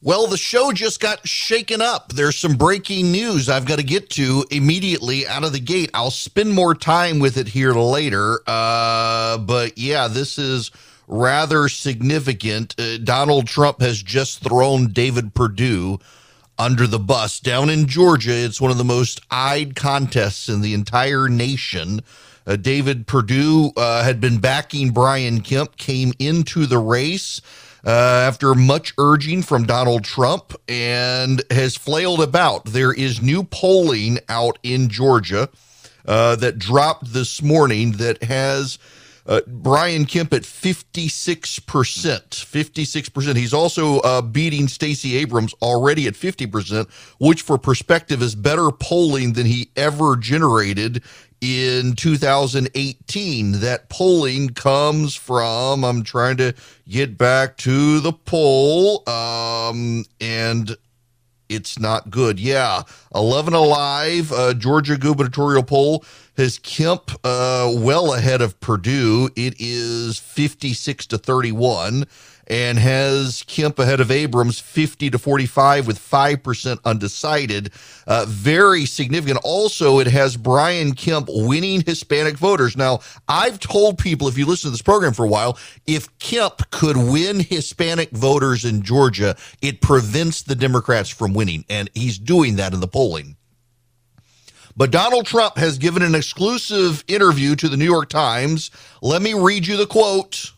Well, the show just got shaken up. There's some breaking news I've got to get to immediately out of the gate. I'll spend more time with it here later. Uh, but yeah, this is rather significant. Uh, Donald Trump has just thrown David Perdue under the bus down in Georgia. It's one of the most eyed contests in the entire nation. Uh, David Perdue uh, had been backing Brian Kemp, came into the race uh, after much urging from Donald Trump and has flailed about. There is new polling out in Georgia uh, that dropped this morning that has. Uh, Brian Kemp at 56%. 56%. He's also uh, beating Stacey Abrams already at 50%, which for perspective is better polling than he ever generated in 2018. That polling comes from, I'm trying to get back to the poll, um, and it's not good. Yeah, 11 Alive, uh, Georgia gubernatorial poll has Kemp uh, well ahead of Perdue. It is 56 to 31 and has Kemp ahead of Abrams 50 to 45 with 5% undecided. Uh, very significant. Also, it has Brian Kemp winning Hispanic voters. Now, I've told people, if you listen to this program for a while, if Kemp could win Hispanic voters in Georgia, it prevents the Democrats from winning. And he's doing that in the polling. But Donald Trump has given an exclusive interview to the New York Times. Let me read you the quote.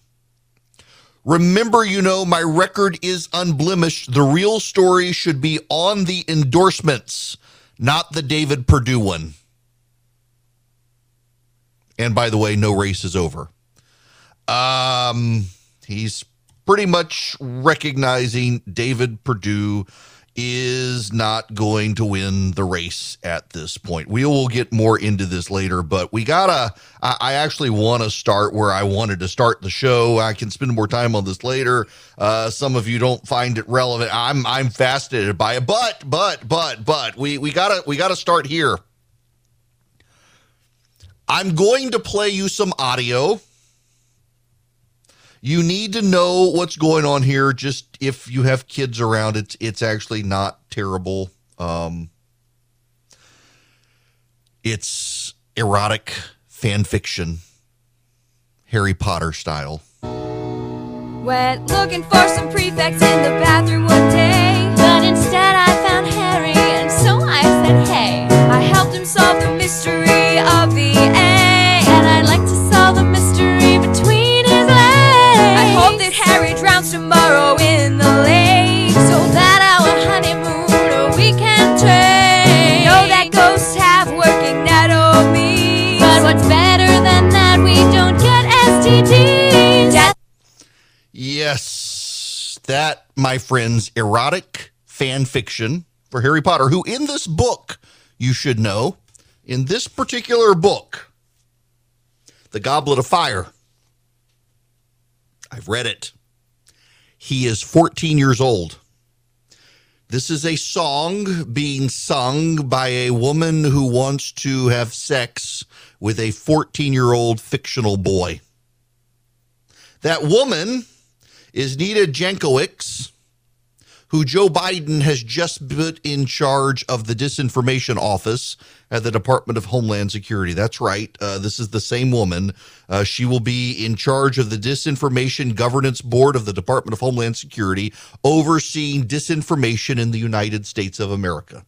Remember, you know, my record is unblemished. The real story should be on the endorsements, not the David Perdue one. And by the way, no race is over. Um, he's pretty much recognizing David Perdue is not going to win the race at this point. We will get more into this later, but we gotta. I, I actually want to start where I wanted to start the show. I can spend more time on this later. Uh, some of you don't find it relevant. I'm I'm fascinated by it, but but but but we we gotta we gotta start here. I'm going to play you some audio you need to know what's going on here. Just if you have kids around, it's it's actually not terrible. Um, it's erotic fan fiction, Harry Potter style. Went looking for some prefects in the bathroom one day, but instead I found Harry, and so I said, Hey, I helped him solve the mystery Yes, that, my friends, erotic fan fiction for Harry Potter, who in this book, you should know, in this particular book, The Goblet of Fire, I've read it. He is 14 years old. This is a song being sung by a woman who wants to have sex with a 14 year old fictional boy. That woman is Nina Jankowicz, who Joe Biden has just put in charge of the disinformation office at the Department of Homeland Security. That's right. Uh, this is the same woman. Uh, she will be in charge of the Disinformation Governance Board of the Department of Homeland Security, overseeing disinformation in the United States of America.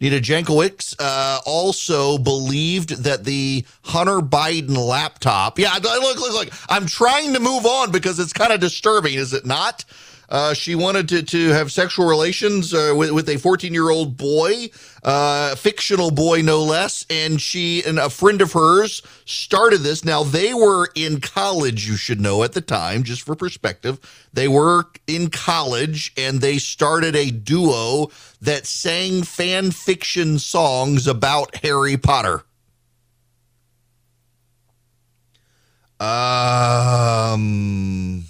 Nina Jankowicz uh, also believed that the Hunter Biden laptop. Yeah, look, look, look. I'm trying to move on because it's kind of disturbing, is it not? Uh, she wanted to, to have sexual relations uh, with, with a 14 year old boy, uh, fictional boy, no less. And she and a friend of hers started this. Now, they were in college, you should know at the time, just for perspective. They were in college and they started a duo that sang fan fiction songs about Harry Potter. Um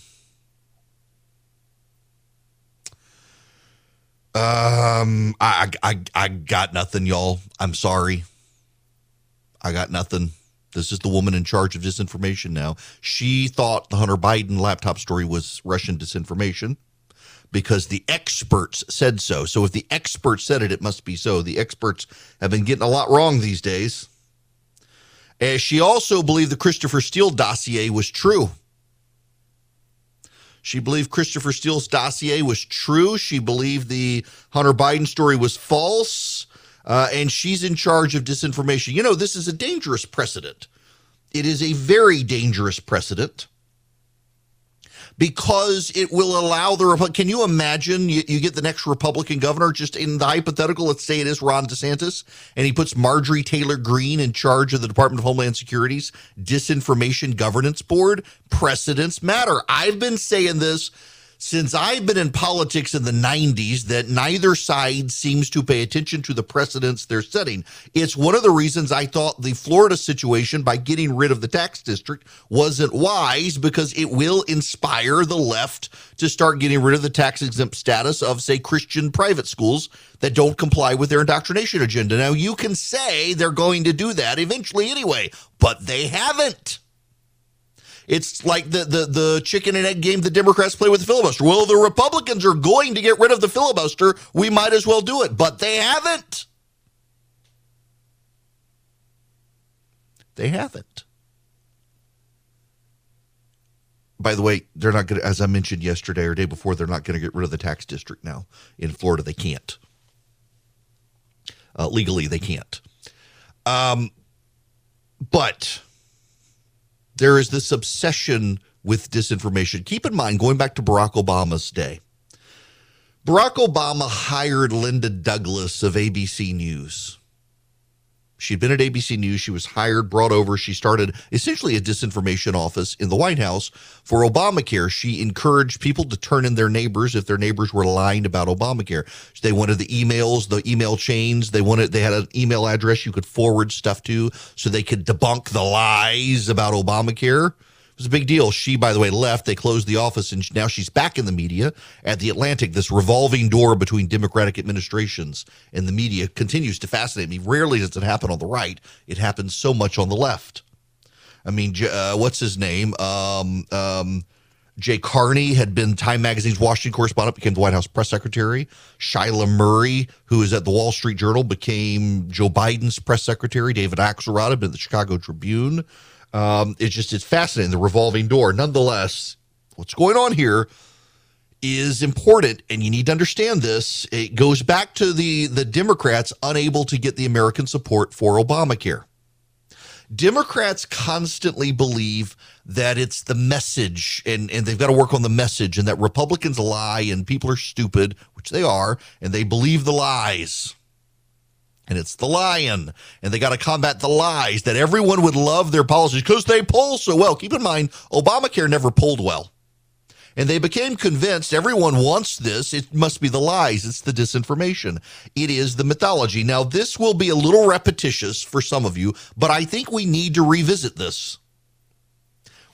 Um, I, I, I got nothing, y'all. I'm sorry. I got nothing. This is the woman in charge of disinformation now. She thought the Hunter Biden laptop story was Russian disinformation because the experts said so. So if the experts said it, it must be so. The experts have been getting a lot wrong these days. As she also believed the Christopher Steele dossier was true. She believed Christopher Steele's dossier was true. She believed the Hunter Biden story was false. Uh, and she's in charge of disinformation. You know, this is a dangerous precedent. It is a very dangerous precedent because it will allow the can you imagine you, you, get the next republican governor just in the hypothetical let's say it is ron desantis and he puts marjorie taylor greene in charge of the department of homeland security's disinformation governance board? Precedents matter. I've been saying this since I've been in politics in the 90s that neither side seems to pay attention to the precedents they're setting. It's one of the reasons I thought the Florida situation by getting rid of the tax district wasn't wise because it will inspire the left to start getting rid of the tax exempt status of, say, Christian private schools that don't comply with their indoctrination agenda. Now, you can say they're going to do that eventually anyway, but they haven't. It's like the, the, the chicken and egg game the Democrats play with the filibuster. Well, the Republicans are going to get rid of the filibuster. We might as well do it, but they haven't. They haven't. By the way, they're not going to, as I mentioned yesterday or day before, they're not going to get rid of the tax district now. In Florida, they can't. Uh, legally, they can't. Um, but there is this obsession with disinformation. Keep in mind, going back to Barack Obama's day, Barack Obama hired Linda Douglass of ABC News She'd been at ABC News. She was hired, brought over. She started essentially a disinformation office in the White House for Obamacare. She encouraged people to turn in their neighbors if their neighbors were lying about Obamacare. They wanted the emails, the email chains. They wanted, they had an email address you could forward stuff to so they could debunk the lies about Obamacare was a big deal. She, by the way, left. They closed the office, and now she's back in the media at the Atlantic. This revolving door between Democratic administrations and the media continues to fascinate me. Rarely does it happen on the right. It happens so much on the left. I mean, uh, what's his name? Um, um, Jay Carney had been Time Magazine's Washington correspondent, became the White House press secretary. Shailagh Murray, who is at the Wall Street Journal, became Joe Biden's press secretary. David Axelrod had been at the Chicago Tribune. Um, it's just it's fascinating the revolving door. Nonetheless, what's going on here is important, and you need to understand this. It goes back to the the Democrats unable to get the American support for Obamacare. Democrats constantly believe that it's the message and, and they've got to work on the message and that Republicans lie and people are stupid, which they are, and they believe the lies and it's the lion. And they got to combat the lies that everyone would love their policies because they poll so well. Keep in mind, Obamacare never polled well. And they became convinced everyone wants this. It must be the lies. It's the disinformation. It is the mythology. Now, this will be a little repetitious for some of you, but I think we need to revisit this.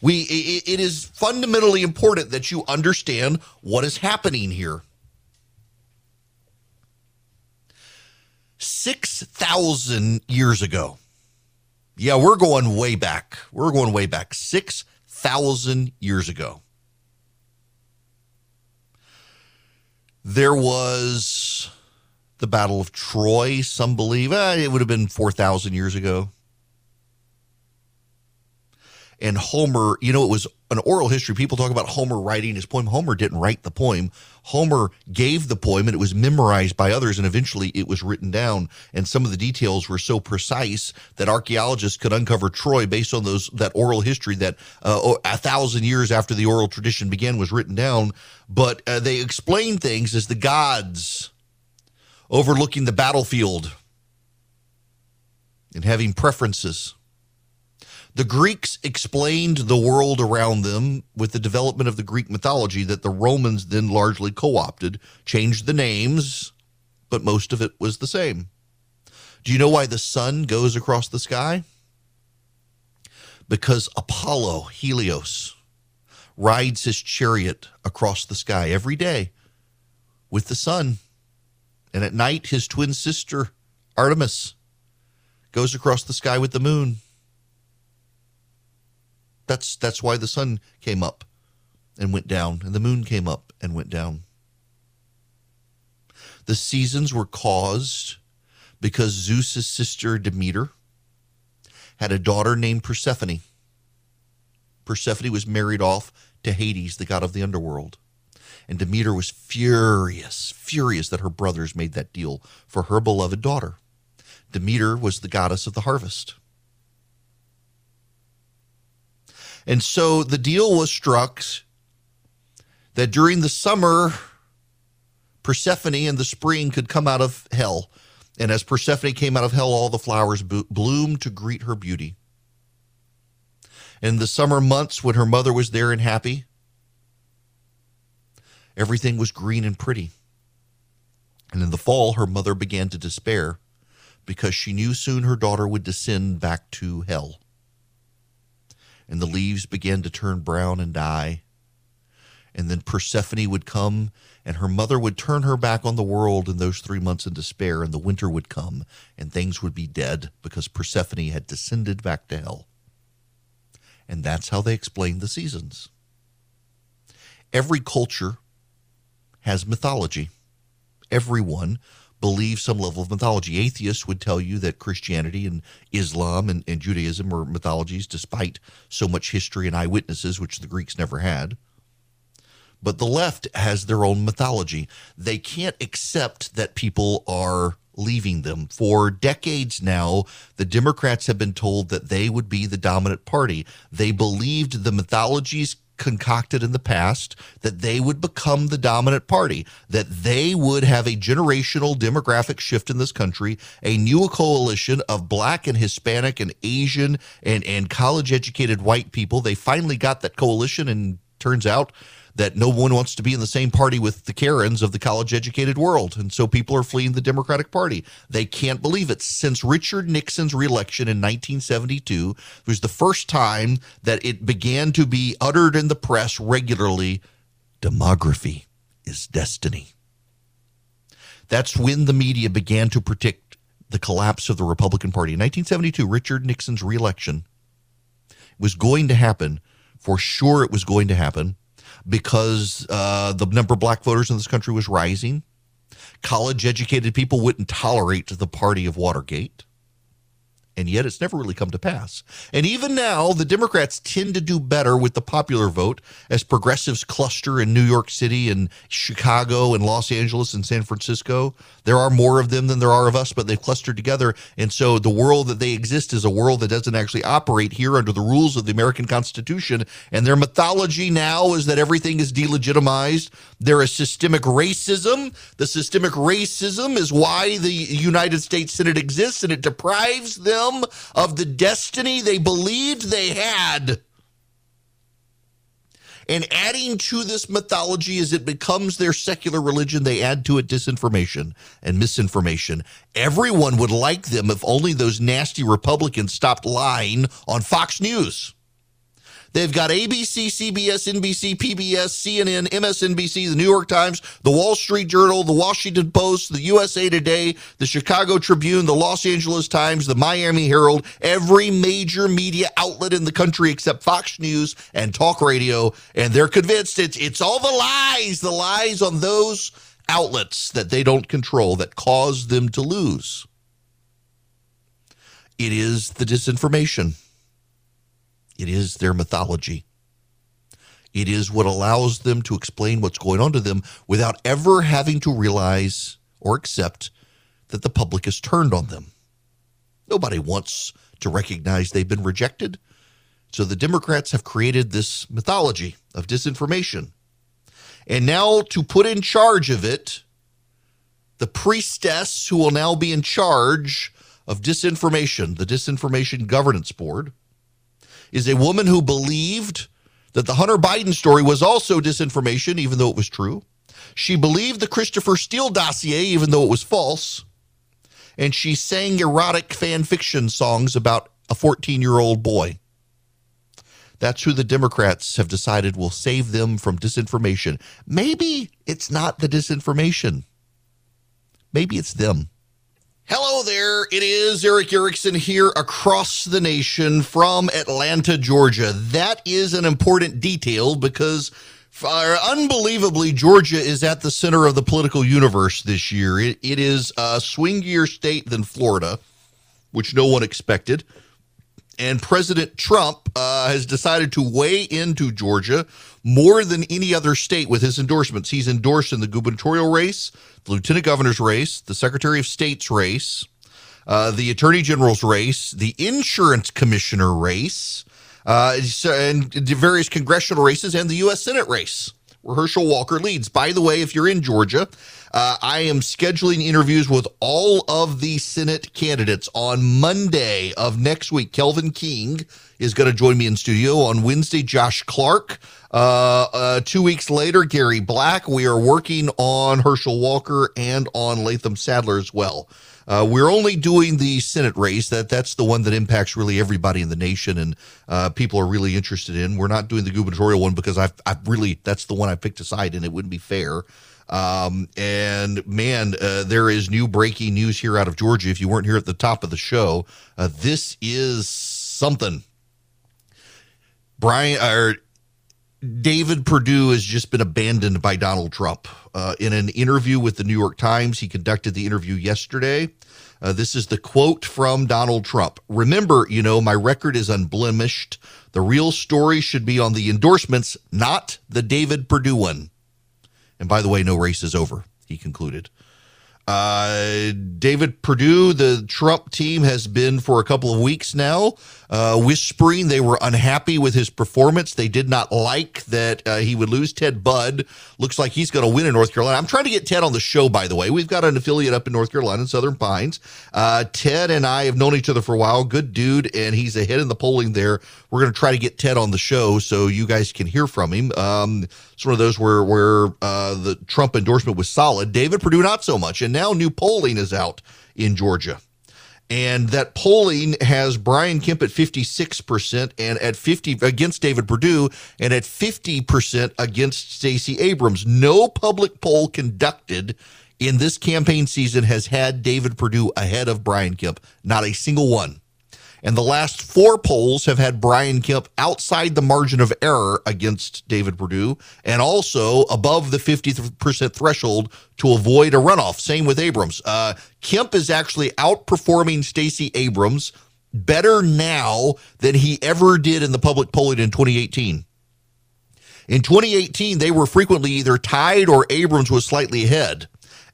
We, it is fundamentally important that you understand what is happening here. 6,000 years ago. Yeah, we're going way back. We're going way back. 6,000 years ago. There was the Battle of Troy. Some believe eh, it would have been 4,000 years ago. And Homer, you know, it was an oral history. People talk about Homer writing his poem. Homer didn't write the poem. Homer gave the poem and it was memorized by others and eventually it was written down. And some of the details were so precise that archaeologists could uncover Troy based on those, that oral history that uh, a thousand years after the oral tradition began was written down. But uh, they explain things as the gods overlooking the battlefield and having preferences. The Greeks explained the world around them with the development of the Greek mythology that the Romans then largely co opted, changed the names, but most of it was the same. Do you know why the sun goes across the sky? Because Apollo, Helios, rides his chariot across the sky every day with the sun. And at night, his twin sister, Artemis, goes across the sky with the moon. That's that's why the sun came up and went down, and the moon came up and went down. The seasons were caused because Zeus's sister Demeter had a daughter named Persephone. Persephone was married off to Hades, the god of the underworld. And Demeter was furious, furious that her brothers made that deal for her beloved daughter. Demeter was the goddess of the harvest. And so the deal was struck that during the summer, Persephone in the spring could come out of hell. And as Persephone came out of hell, all the flowers bloomed to greet her beauty. In the summer months, when her mother was there and happy, everything was green and pretty. And in the fall, her mother began to despair because she knew soon her daughter would descend back to hell and the leaves began to turn brown and die. And then Persephone would come, and her mother would turn her back on the world in those three months in despair, and the winter would come, and things would be dead because Persephone had descended back to hell. And that's how they explain the seasons. Every culture has mythology. Everyone believe some level of mythology. Atheists would tell you that Christianity and Islam and, and Judaism are mythologies despite so much history and eyewitnesses, which the Greeks never had. But the left has their own mythology. They can't accept that people are leaving them. For decades now, the Democrats have been told that they would be the dominant party. They believed the mythologies concocted in the past that they would become the dominant party, that they would have a generational demographic shift in this country, a new coalition of black and Hispanic and Asian and, and college educated white people. They finally got that coalition, and turns out that no one wants to be in the same party with the Karens of the college educated world. And so people are fleeing the Democratic Party. They can't believe it. Since Richard Nixon's reelection in 1972, it was the first time that it began to be uttered in the press regularly demography is destiny. That's when the media began to predict the collapse of the Republican Party. In 1972, Richard Nixon's reelection was going to happen. For sure, it was going to happen because uh, the number of black voters in this country was rising. College educated people wouldn't tolerate the party of Watergate and yet it's never really come to pass. And even now, the Democrats tend to do better with the popular vote as progressives cluster in New York City and Chicago and Los Angeles and San Francisco. There are more of them than there are of us, but they've clustered together. And so the world that they exist is a world that doesn't actually operate here under the rules of the American Constitution. And their mythology now is that everything is delegitimized. There is systemic racism. The systemic racism is why the United States Senate exists, and it deprives them them of the destiny they believed they had. And adding to this mythology as it becomes their secular religion, they add to it disinformation and misinformation. Everyone would like them if only those nasty Republicans stopped lying on Fox News. They've got ABC, CBS, NBC, PBS, CNN, MSNBC, the New York Times, the Wall Street Journal, the Washington Post, the USA Today, the Chicago Tribune, the Los Angeles Times, the Miami Herald, every major media outlet in the country except Fox News and talk radio. And they're convinced it's, it's all the lies, the lies on those outlets that they don't control that cause them to lose. It is the disinformation. It is their mythology. It is what allows them to explain what's going on to them without ever having to realize or accept that the public has turned on them. Nobody wants to recognize they've been rejected. So the Democrats have created this mythology of disinformation. And now to put in charge of it, the priestess who will now be in charge of disinformation, the Disinformation Governance Board, is a woman who believed that the Hunter Biden story was also disinformation, even though it was true. She believed the Christopher Steele dossier, even though it was false. And she sang erotic fan fiction songs about a 14 year old boy. That's who the Democrats have decided will save them from disinformation. Maybe it's not the disinformation, maybe it's them. Hello there. It is Erick Erickson here across the nation from Atlanta, Georgia. That is an important detail because uh, unbelievably, Georgia is at the center of the political universe this year. it, it is a swingier state than Florida, which no one expected. And President Trump uh, has decided to weigh into Georgia more than any other state with his endorsements. He's endorsed in the gubernatorial race, the lieutenant governor's race, the secretary of state's race, uh, the attorney general's race, the insurance commissioner race, uh, and various congressional races, and the U.S. Senate race where Herschel Walker leads. By the way, if you're in Georgia, uh, I am scheduling interviews with all of the Senate candidates on Monday of next week. Kelvin King is going to join me in studio on Wednesday. Josh Clark. Uh, uh, two weeks later, Gary Black. We are working on Herschel Walker and on Latham Saddler as well. Uh, we're only doing the Senate race. That that's the one that impacts really everybody in the nation, and uh, people are really interested in. We're not doing the gubernatorial one because I've, I've really that's the one I picked aside, and it wouldn't be fair. Um, and man, uh, there is new breaking news here out of Georgia. If you weren't here at the top of the show, uh, this is something. Brian or David Perdue has just been abandoned by Donald Trump. Uh, in an interview with the New York Times, he conducted the interview yesterday. Uh, this is the quote from Donald Trump. Remember, you know, my record is unblemished. The real story should be on the endorsements, not the David Perdue one. And by the way, no race is over, he concluded. Uh, David Perdue, the Trump team has been for a couple of weeks now uh, whispering they were unhappy with his performance. They did not like that uh, he would lose. Ted Budd looks like he's going to win in North Carolina. I'm trying to get Ted on the show, by the way. We've got an affiliate up in North Carolina in Southern Pines. Uh, Ted and I have known each other for a while. Good dude, and he's ahead in the polling there. We're going to try to get Ted on the show so you guys can hear from him. Um, it's one of those where where uh, the Trump endorsement was solid. David Perdue not so much, and now new polling is out in Georgia. And that polling has Brian Kemp at 56% and at 50 against David Perdue and at 50% against Stacey Abrams. No public poll conducted in this campaign season has had David Perdue ahead of Brian Kemp. Not a single one. And the last four polls have had Brian Kemp outside the margin of error against David Perdue and also above the 50% threshold to avoid a runoff. Same with Abrams. Uh, Kemp is actually outperforming Stacey Abrams better now than he ever did in the public polling in 2018. In 2018, they were frequently either tied or Abrams was slightly ahead.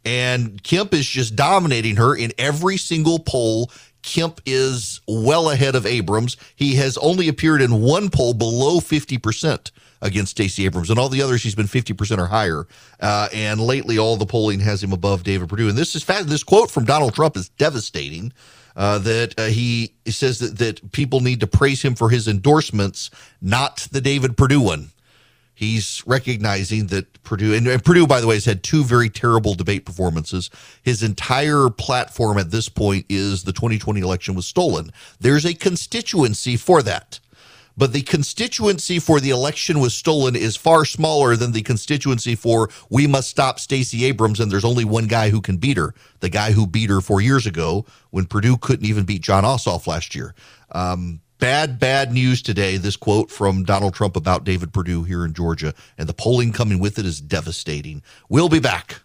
And Kemp is just dominating her in every single poll Kemp is well ahead of Abrams. He has only appeared in one poll below 50% against Stacey Abrams, and all the others he's been 50% or higher. Uh, and lately, all the polling has him above David Perdue. And this is this quote from Donald Trump is devastating. Uh, that uh, he says that, that people need to praise him for his endorsements, not the David Perdue one he's recognizing that Perdue, and, and, Perdue, by the way, has had two very terrible debate performances. His entire platform at this point is the 2020 election was stolen. There's a constituency for that. But the constituency for the election was stolen is far smaller than the constituency for we must stop Stacey Abrams and there's only one guy who can beat her. The guy who beat her four years ago when Perdue couldn't even beat Jon Ossoff last year. Um, Bad, bad news today. This quote from Donald Trump about David Perdue here in Georgia, and the polling coming with it is devastating. We'll be back.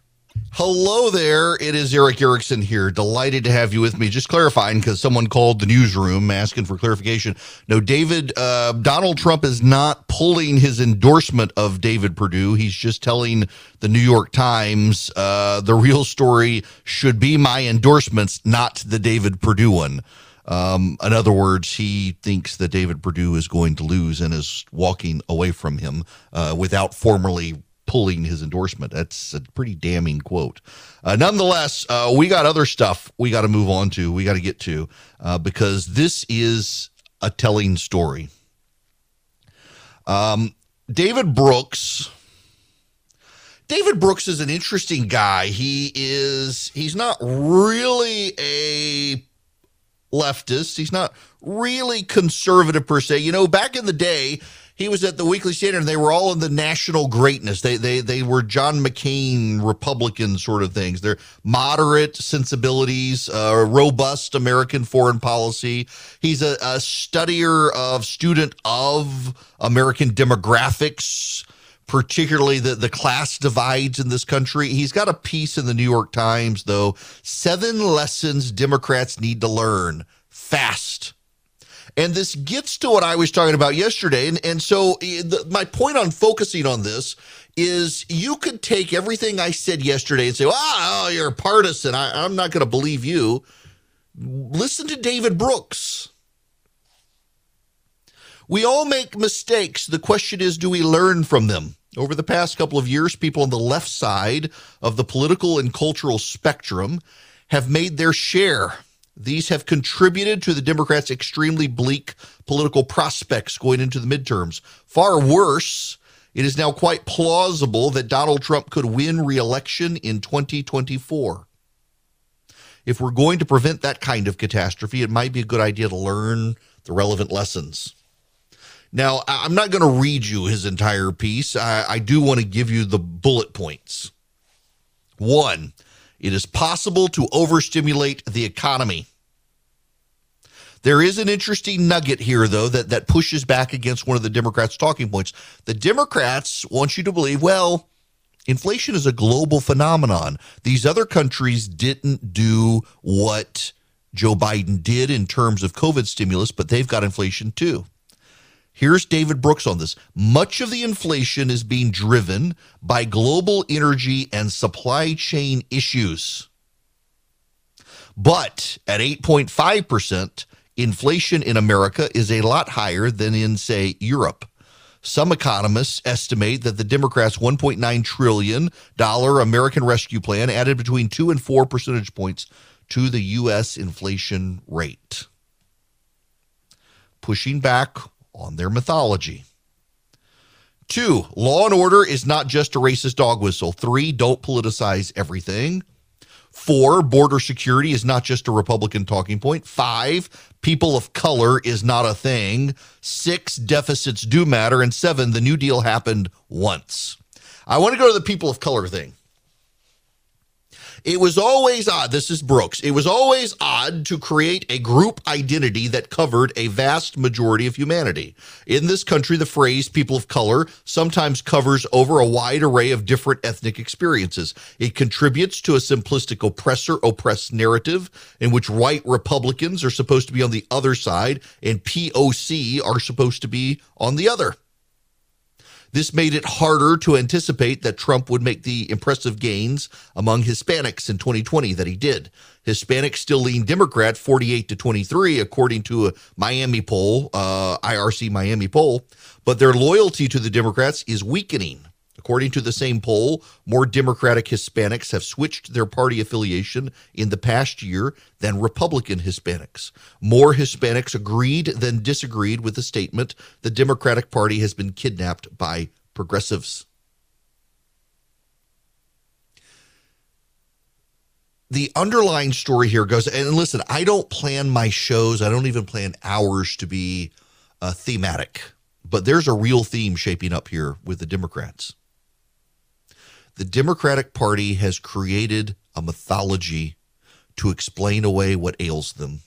Hello there. It is Erick Erickson here. Delighted to have you with me. Just clarifying because someone called the newsroom asking for clarification. No, David, uh, Donald Trump is not pulling his endorsement of David Perdue. He's just telling the New York Times uh, the real story should be my endorsements, not the David Perdue one. Um, in other words, he thinks that David Perdue is going to lose and is walking away from him uh, without formally pulling his endorsement. That's a pretty damning quote. Uh, nonetheless, uh, we got other stuff we got to move on to, we got to get to, uh, because this is a telling story. Um, David Brooks. David Brooks is an interesting guy. He is, he's not really a leftist. He's not really conservative per se. You know, back in the day, he was at the Weekly Standard, and they were all in the national greatness. They they they were John McCain Republican sort of things. They're moderate sensibilities, uh, robust American foreign policy. He's a, a studier of student of American demographics particularly the, the class divides in this country. He's got a piece in the New York Times, though seven lessons Democrats need to learn fast and this gets to what I was talking about yesterday. And, and so eh, the, my point on focusing on this is you could take everything I said yesterday and say, oh, you're a partisan. I, I'm not going to believe you. Listen to David Brooks. We all make mistakes. The question is, do we learn from them? Over the past couple of years, people on the left side of the political and cultural spectrum have made their share these have contributed to the Democrats' extremely bleak political prospects going into the midterms. Far worse, it is now quite plausible that Donald Trump could win re-election in 2024. If we're going to prevent that kind of catastrophe, it might be a good idea to learn the relevant lessons. Now, I'm not going to read you his entire piece. I, I do want to give you the bullet points. One, it is possible to overstimulate the economy. There is an interesting nugget here, though, that, that pushes back against one of the Democrats' talking points. The Democrats want you to believe, well, inflation is a global phenomenon. These other countries didn't do what Joe Biden did in terms of COVID stimulus, but they've got inflation too. Here's David Brooks on this. Much of the inflation is being driven by global energy and supply chain issues. But at 8.5%, inflation in America is a lot higher than in, say, Europe. Some economists estimate that the Democrats' $1.9 trillion American Rescue Plan added between 2 and 4 percentage points to the U.S. inflation rate. Pushing back on their mythology. Two, law and order is not just a racist dog whistle. Three, don't politicize everything. Four, border security is not just a Republican talking point. Five, people of color is not a thing. Six, deficits do matter. And seven, the New Deal happened once. I want to go to the people of color thing. It was always odd. This is Brooks. It was always odd to create a group identity that covered a vast majority of humanity. In this country, the phrase people of color sometimes covers over a wide array of different ethnic experiences. It contributes to a simplistic oppressor oppressed narrative in which white Republicans are supposed to be on the other side and POC are supposed to be on the other. This made it harder to anticipate that Trump would make the impressive gains among Hispanics in 2020 that he did. Hispanics still lean Democrat 48 to 23, according to a Miami poll, uh, IRC Miami poll, but their loyalty to the Democrats is weakening. According to the same poll, more Democratic Hispanics have switched their party affiliation in the past year than Republican Hispanics. More Hispanics agreed than disagreed with the statement the Democratic Party has been kidnapped by progressives. the underlying story here goes and listen i don't plan my shows i don't even plan hours to be uh, thematic but there's a real theme shaping up here with the democrats the Democratic Party has created a mythology to explain away what ails them.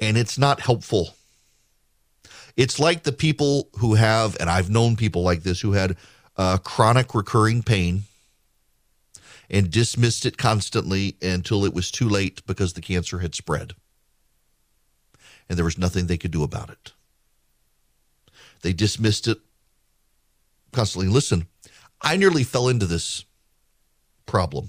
And it's not helpful. It's like the people who have, and I've known people like this who had uh, chronic recurring pain. and dismissed it constantly until it was too late because the cancer had spread. And there was nothing they could do about it. They dismissed it constantly. Listen, I nearly fell into this problem.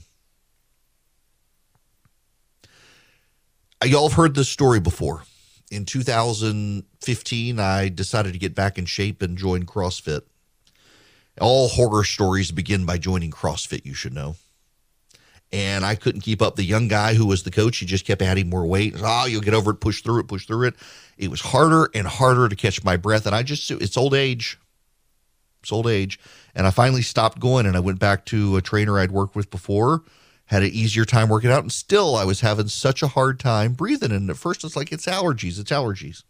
Uh, y'all have heard this story before. In 2015, I decided to get back in shape and join CrossFit. All horror stories begin by joining CrossFit, you should know. And I couldn't keep up. The young guy who was the coach, he just kept adding more weight. Oh, you'll get over it, push through it, push through it. It was harder and harder to catch my breath. And I just, it's old age. It's old age. And I finally stopped going and I went back to a trainer I'd worked with before, had an easier time working out. And still, I was having such a hard time breathing. And at first, it's like, it's allergies, it's allergies.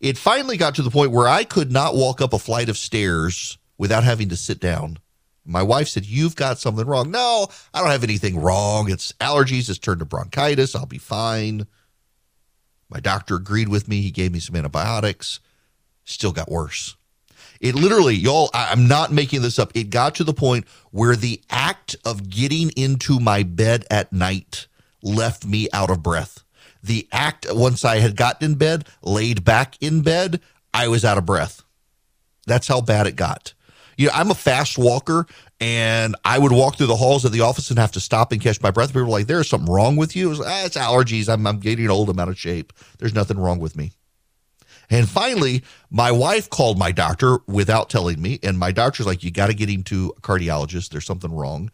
It finally got to the point where I could not walk up a flight of stairs without having to sit down. My wife said, You've got something wrong. No, I don't have anything wrong. It's allergies. It's turned to bronchitis. I'll be fine. My doctor agreed with me. He gave me some antibiotics. Still got worse. It literally, y'all, I'm not making this up. It got to the point where the act of getting into my bed at night left me out of breath. The act, once I had gotten in bed, laid back in bed, I was out of breath. That's how bad it got. You know, I'm a fast walker and I would walk through the halls of the office and have to stop and catch my breath. People were like, there's something wrong with you. It was, ah, it's allergies. I'm, I'm getting old. I'm out of shape. There's nothing wrong with me. And finally, my wife called my doctor without telling me. And my doctor's like, you got to get him to a cardiologist. There's something wrong.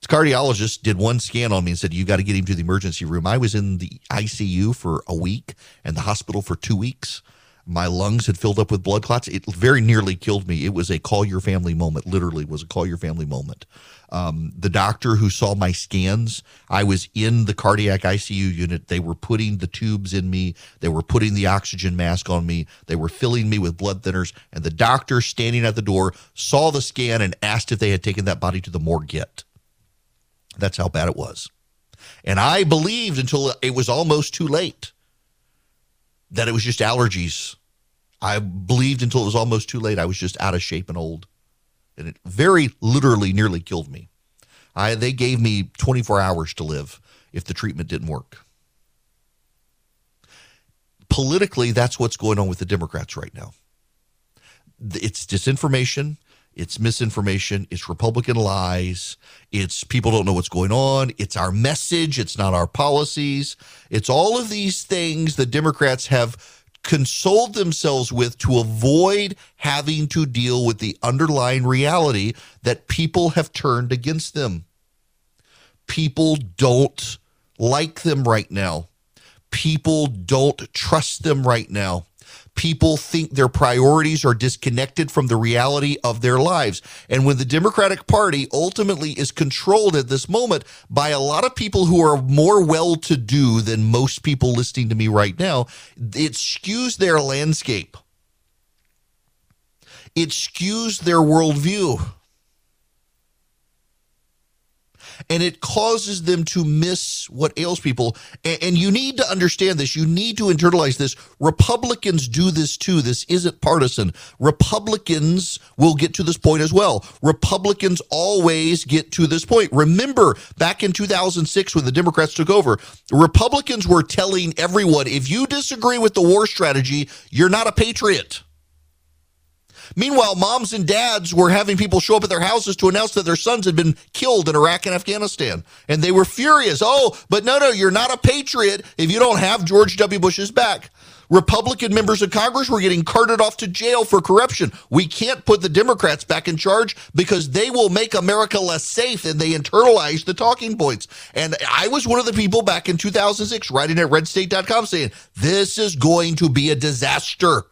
The cardiologist did one scan on me and said, you got to get him to the emergency room. I was in the ICU for a week and the hospital for two weeks. My lungs had filled up with blood clots. It very nearly killed me. It was a call your family moment, literally was a call your family moment. Um, the doctor who saw my scans, I was in the cardiac ICU unit. They were putting the tubes in me. They were putting the oxygen mask on me. They were filling me with blood thinners. And the doctor standing at the door saw the scan and asked if they had taken that body to the morgue yet. That's how bad it was. And I believed until it was almost too late that it was just allergies. I believed until it was almost too late. I was just out of shape and old. And it very literally nearly killed me. I, they gave me 24 hours to live if the treatment didn't work. Politically, that's what's going on with the Democrats right now. It's disinformation, it's misinformation, it's Republican lies, it's people don't know what's going on, it's our message, it's not our policies. It's all of these things the Democrats have consoled themselves with to avoid having to deal with the underlying reality that people have turned against them. People don't like them right now. People don't trust them right now people think their priorities are disconnected from the reality of their lives. And when the Democratic Party ultimately is controlled at this moment by a lot of people who are more well to do than most people listening to me right now, it skews their landscape. It skews their worldview and it causes them to miss what ails people. And, and, you need to understand this. You need to internalize this. Republicans do this too. This isn't partisan. Republicans will get to this point as well. Republicans always get to this point. Remember back in 2006 when the Democrats took over, Republicans were telling everyone if you disagree with the war strategy, you're not a patriot. Meanwhile, moms and dads were having people show up at their houses to announce that their sons had been killed in Iraq and Afghanistan. And they were furious. Oh, but no, no, you're not a patriot if you don't have George W. Bush's back. Republican members of Congress were getting carted off to jail for corruption. We can't put the Democrats back in charge because they will make America less safe and they internalize the talking points. And I was one of the people back in 2006 writing at redstate.com saying, this is going to be a disaster.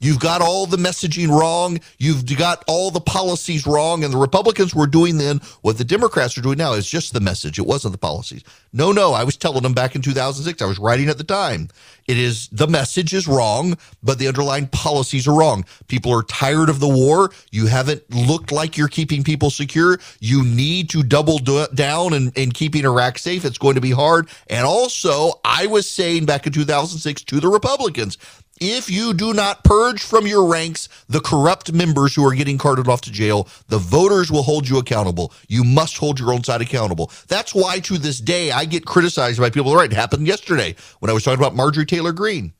You've got all the messaging wrong. You've got all the policies wrong. And the Republicans were doing then what the Democrats are doing now is just the message. It wasn't the policies. No, no. I was telling them back in 2006. I was writing at the time. It is the message is wrong, but the underlying policies are wrong. People are tired of the war. You haven't looked like you're keeping people secure. You need to double down and, and keeping Iraq safe. It's going to be hard. And also, I was saying back in 2006 to the Republicans, If you do not purge from your ranks the corrupt members who are getting carted off to jail, the voters will hold you accountable. You must hold your own side accountable. That's why to this day I get criticized by people. Right, it happened yesterday when I was talking about Marjorie Taylor Greene.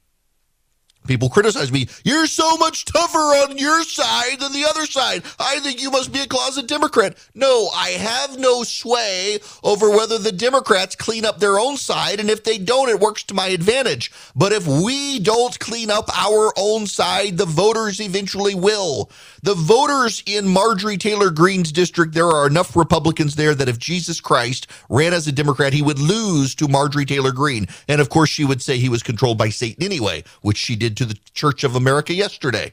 People criticize me. You're so much tougher on your side than the other side. I think you must be a closet Democrat. No, I have no sway over whether the Democrats clean up their own side. And if they don't, it works to my advantage. But if we don't clean up our own side, the voters eventually will. The voters in Marjorie Taylor Greene's district, there are enough Republicans there that if Jesus Christ ran as a Democrat, he would lose to Marjorie Taylor Greene. And of course, she would say he was controlled by Satan anyway, which she did to the Church of America yesterday.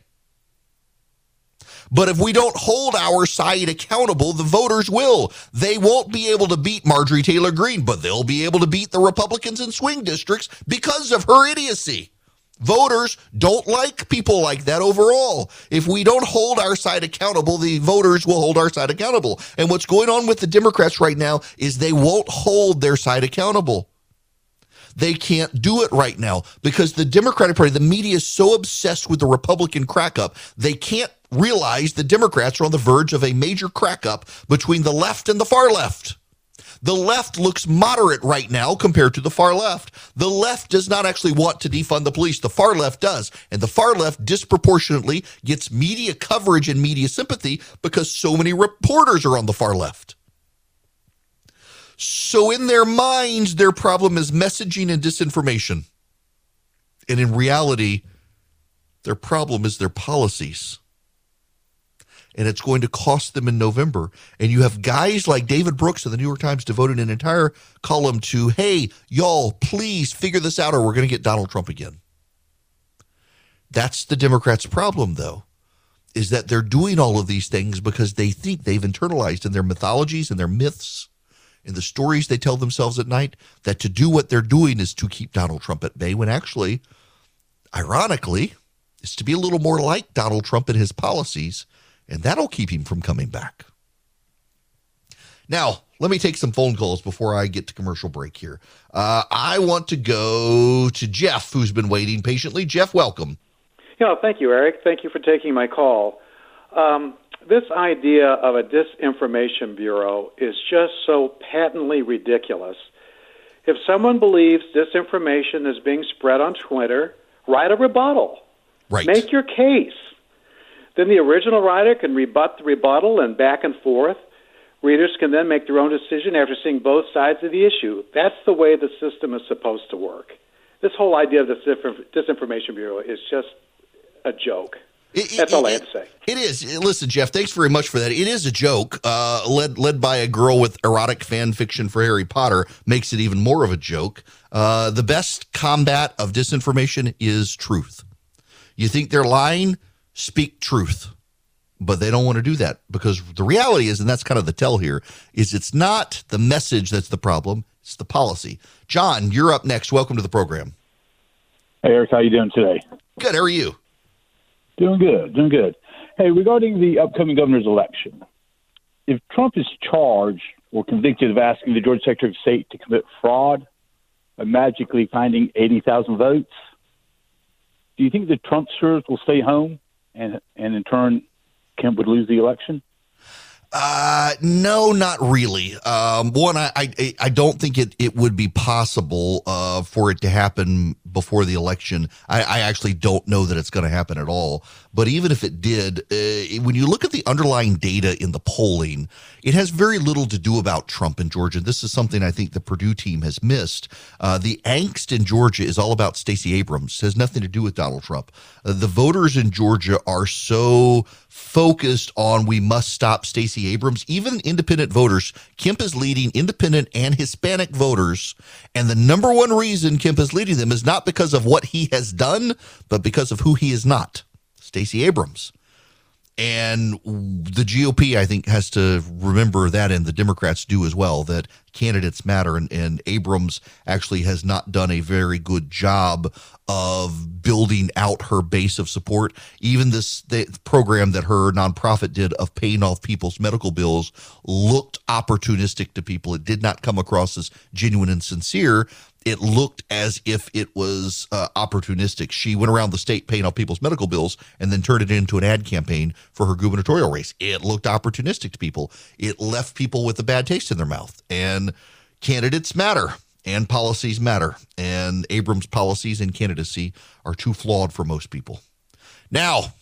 But if we don't hold our side accountable, the voters will. They won't be able to beat Marjorie Taylor Greene, but they'll be able to beat the Republicans in swing districts because of her idiocy. Voters don't like people like that overall. If we don't hold our side accountable, the voters will hold our side accountable. And what's going on with the Democrats right now is they won't hold their side accountable. They can't do it right now because the Democratic Party, the media is so obsessed with the Republican crack up, they can't realize the Democrats are on the verge of a major crack up between the left and the far left. The left looks moderate right now compared to the far left. The left does not actually want to defund the police. The far left does. And the far left disproportionately gets media coverage and media sympathy because so many reporters are on the far left. So, in their minds, their problem is messaging and disinformation. And in reality, their problem is their policies. And it's going to cost them in November. And you have guys like David Brooks of the New York Times devoting an entire column to, hey, y'all, please figure this out or we're going to get Donald Trump again. That's the Democrats' problem, though, is that they're doing all of these things because they think they've internalized in their mythologies and their myths in the stories they tell themselves at night that to do what they're doing is to keep Donald Trump at bay, when actually, ironically, is to be a little more like Donald Trump and his policies, and that'll keep him from coming back. Now, let me take some phone calls before I get to commercial break here. Uh, I want to go to Jeff, who's been waiting patiently. Jeff, welcome. Yeah, thank you, Erick. Thank you for taking my call. Um, this idea of a disinformation bureau is just so patently ridiculous. If someone believes disinformation is being spread on Twitter, write a rebuttal. Right. Make your case. Then the original writer can rebut the rebuttal and back and forth. Readers can then make their own decision after seeing both sides of the issue. That's the way the system is supposed to work. This whole idea of the disinformation bureau is just a joke. It, That's it, all I it, have to say. It is. Listen, Jeff, thanks very much for that. It is a joke, uh, led led by a girl with erotic fan fiction for Harry Potter, makes it even more of a joke. Uh, the best combat of disinformation is truth. You think they're lying? Speak truth. But they don't want to do that because the reality is, and that's kind of the tell here, is it's not the message that's the problem; it's the policy. John, you're up next. Welcome to the program. Hey, Erick, how you doing today? Good. How are you? Doing good, doing good. Hey, regarding the upcoming governor's election, if Trump is charged or convicted of asking the Georgia Secretary of State to commit fraud by magically finding 80,000 votes, do you think the Trumpsters will stay home and, and in turn Kemp would lose the election? Uh, no, not really. Um, one, I, I, I don't think it, it would be possible, uh, for it to happen before the election. I, I actually don't know that it's going to happen at all. But even if it did, uh, when you look at the underlying data in the polling, it has very little to do about Trump in Georgia. This is something I think the Perdue team has missed. Uh, the angst in Georgia is all about Stacey Abrams. It has nothing to do with Donald Trump. Uh, the voters in Georgia are so focused on we must stop Stacey Abrams. Even independent voters, Kemp is leading independent and Hispanic voters. And the number one reason Kemp is leading them is not because of what he has done, but because of who he is not. Stacey Abrams. And the GOP, I think, has to remember that, and the Democrats do as well, that candidates matter. And, and Abrams actually has not done a very good job of building out her base of support. Even this program that her nonprofit did of paying off people's medical bills looked opportunistic to people. It did not come across as genuine and sincere. It looked as if it was uh, opportunistic. She went around the state paying off people's medical bills and then turned it into an ad campaign for her gubernatorial race. It looked opportunistic to people. It left people with a bad taste in their mouth. And candidates matter and policies matter. And Abrams' policies and candidacy are too flawed for most people. Now,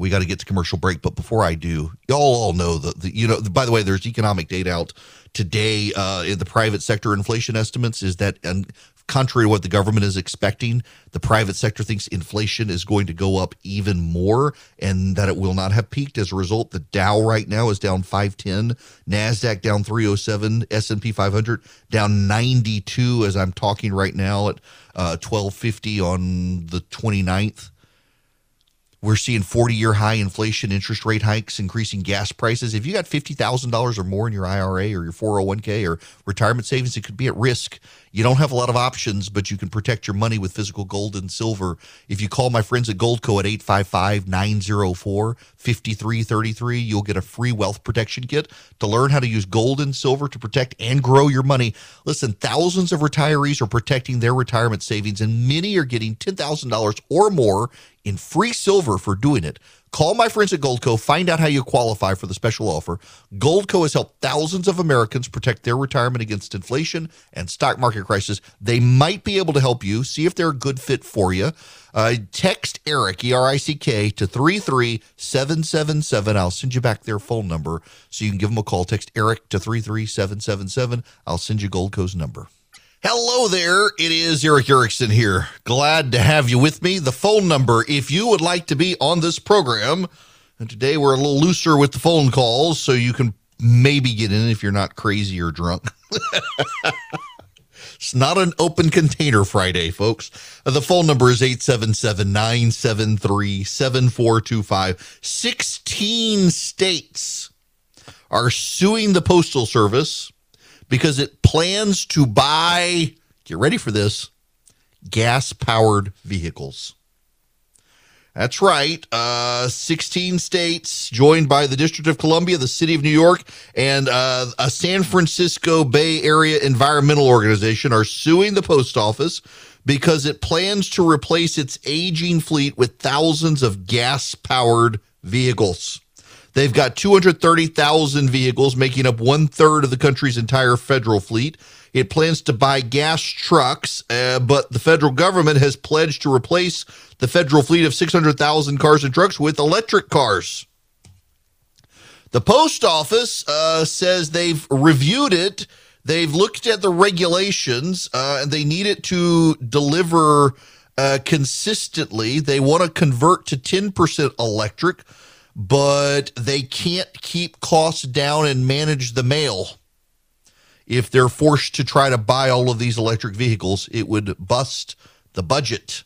we got to get to commercial break, but before I do, y'all all know that you know. By the way, there's economic data out today uh, in the private sector inflation estimates is that, and contrary to what the government is expecting, the private sector thinks inflation is going to go up even more, and that it will not have peaked. As a result, the Dow right now is down 510, Nasdaq down 307, S&P 500 down 92 as I'm talking right now at uh, 1250 on the 29th. We're seeing 40 year high inflation, interest rate hikes, increasing gas prices. If you got $50,000 or more in your IRA or your 401k or retirement savings, it could be at risk. You don't have a lot of options, but you can protect your money with physical gold and silver. If you call my friends at Goldco at 855 904 5333, you'll get a free wealth protection kit to learn how to use gold and silver to protect and grow your money. Listen, thousands of retirees are protecting their retirement savings, and many are getting $10,000 or more in free silver for doing it. Call my friends at Goldco, find out how you qualify for the special offer. Goldco has helped thousands of Americans protect their retirement against inflation and stock market crisis. They might be able to help you. See if they're a good fit for you. Uh, text Erick, E R I C K, to 33777. I'll send you back their phone number so you can give them a call. Text Erick to 33777. I'll send you Goldco's number. Hello there. It is Erick Erickson here. Glad to have you with me. The phone number, if you would like to be on this program, and today we're a little looser with the phone calls, so you can maybe get in if you're not crazy or drunk. it's not an open container Friday, folks. The phone number is 877 973 7425. 16 states are suing the Postal Service because it plans to buy, get ready for this, gas powered vehicles. That's right. Uh, 16 states joined by the District of Columbia, the City of New York, and uh, a San Francisco Bay Area environmental organization are suing the post office because it plans to replace its aging fleet with thousands of gas powered vehicles. They've got 230,000 vehicles, making up one third of the country's entire federal fleet. It plans to buy gas trucks, uh, but the federal government has pledged to replace the federal fleet of 600,000 cars and trucks with electric cars. The post office uh, says they've reviewed it. They've looked at the regulations uh, and they need it to deliver uh, consistently. They want to convert to 10% electric, but they can't keep costs down and manage the mail if they're forced to try to buy all of these electric vehicles, it would bust the budget.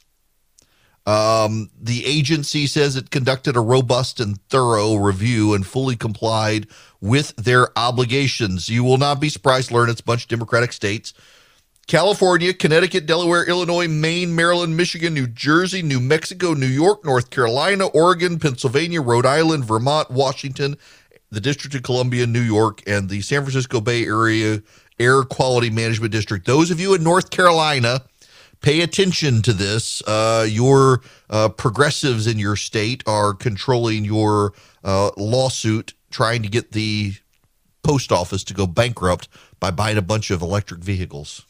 Um, the agency says it conducted a robust and thorough review and fully complied with their obligations. You will not be surprised to learn it's a bunch of Democratic states. California, Connecticut, Delaware, Illinois, Maine, Maryland, Michigan, New Jersey, New Mexico, New York, North Carolina, Oregon, Pennsylvania, Rhode Island, Vermont, Washington, the District of Columbia, New York, and the San Francisco Bay Area Air Quality Management District. Those of you in North Carolina, pay attention to this. Uh, your uh, progressives in your state are controlling your uh, lawsuit, trying to get the post office to go bankrupt by buying a bunch of electric vehicles.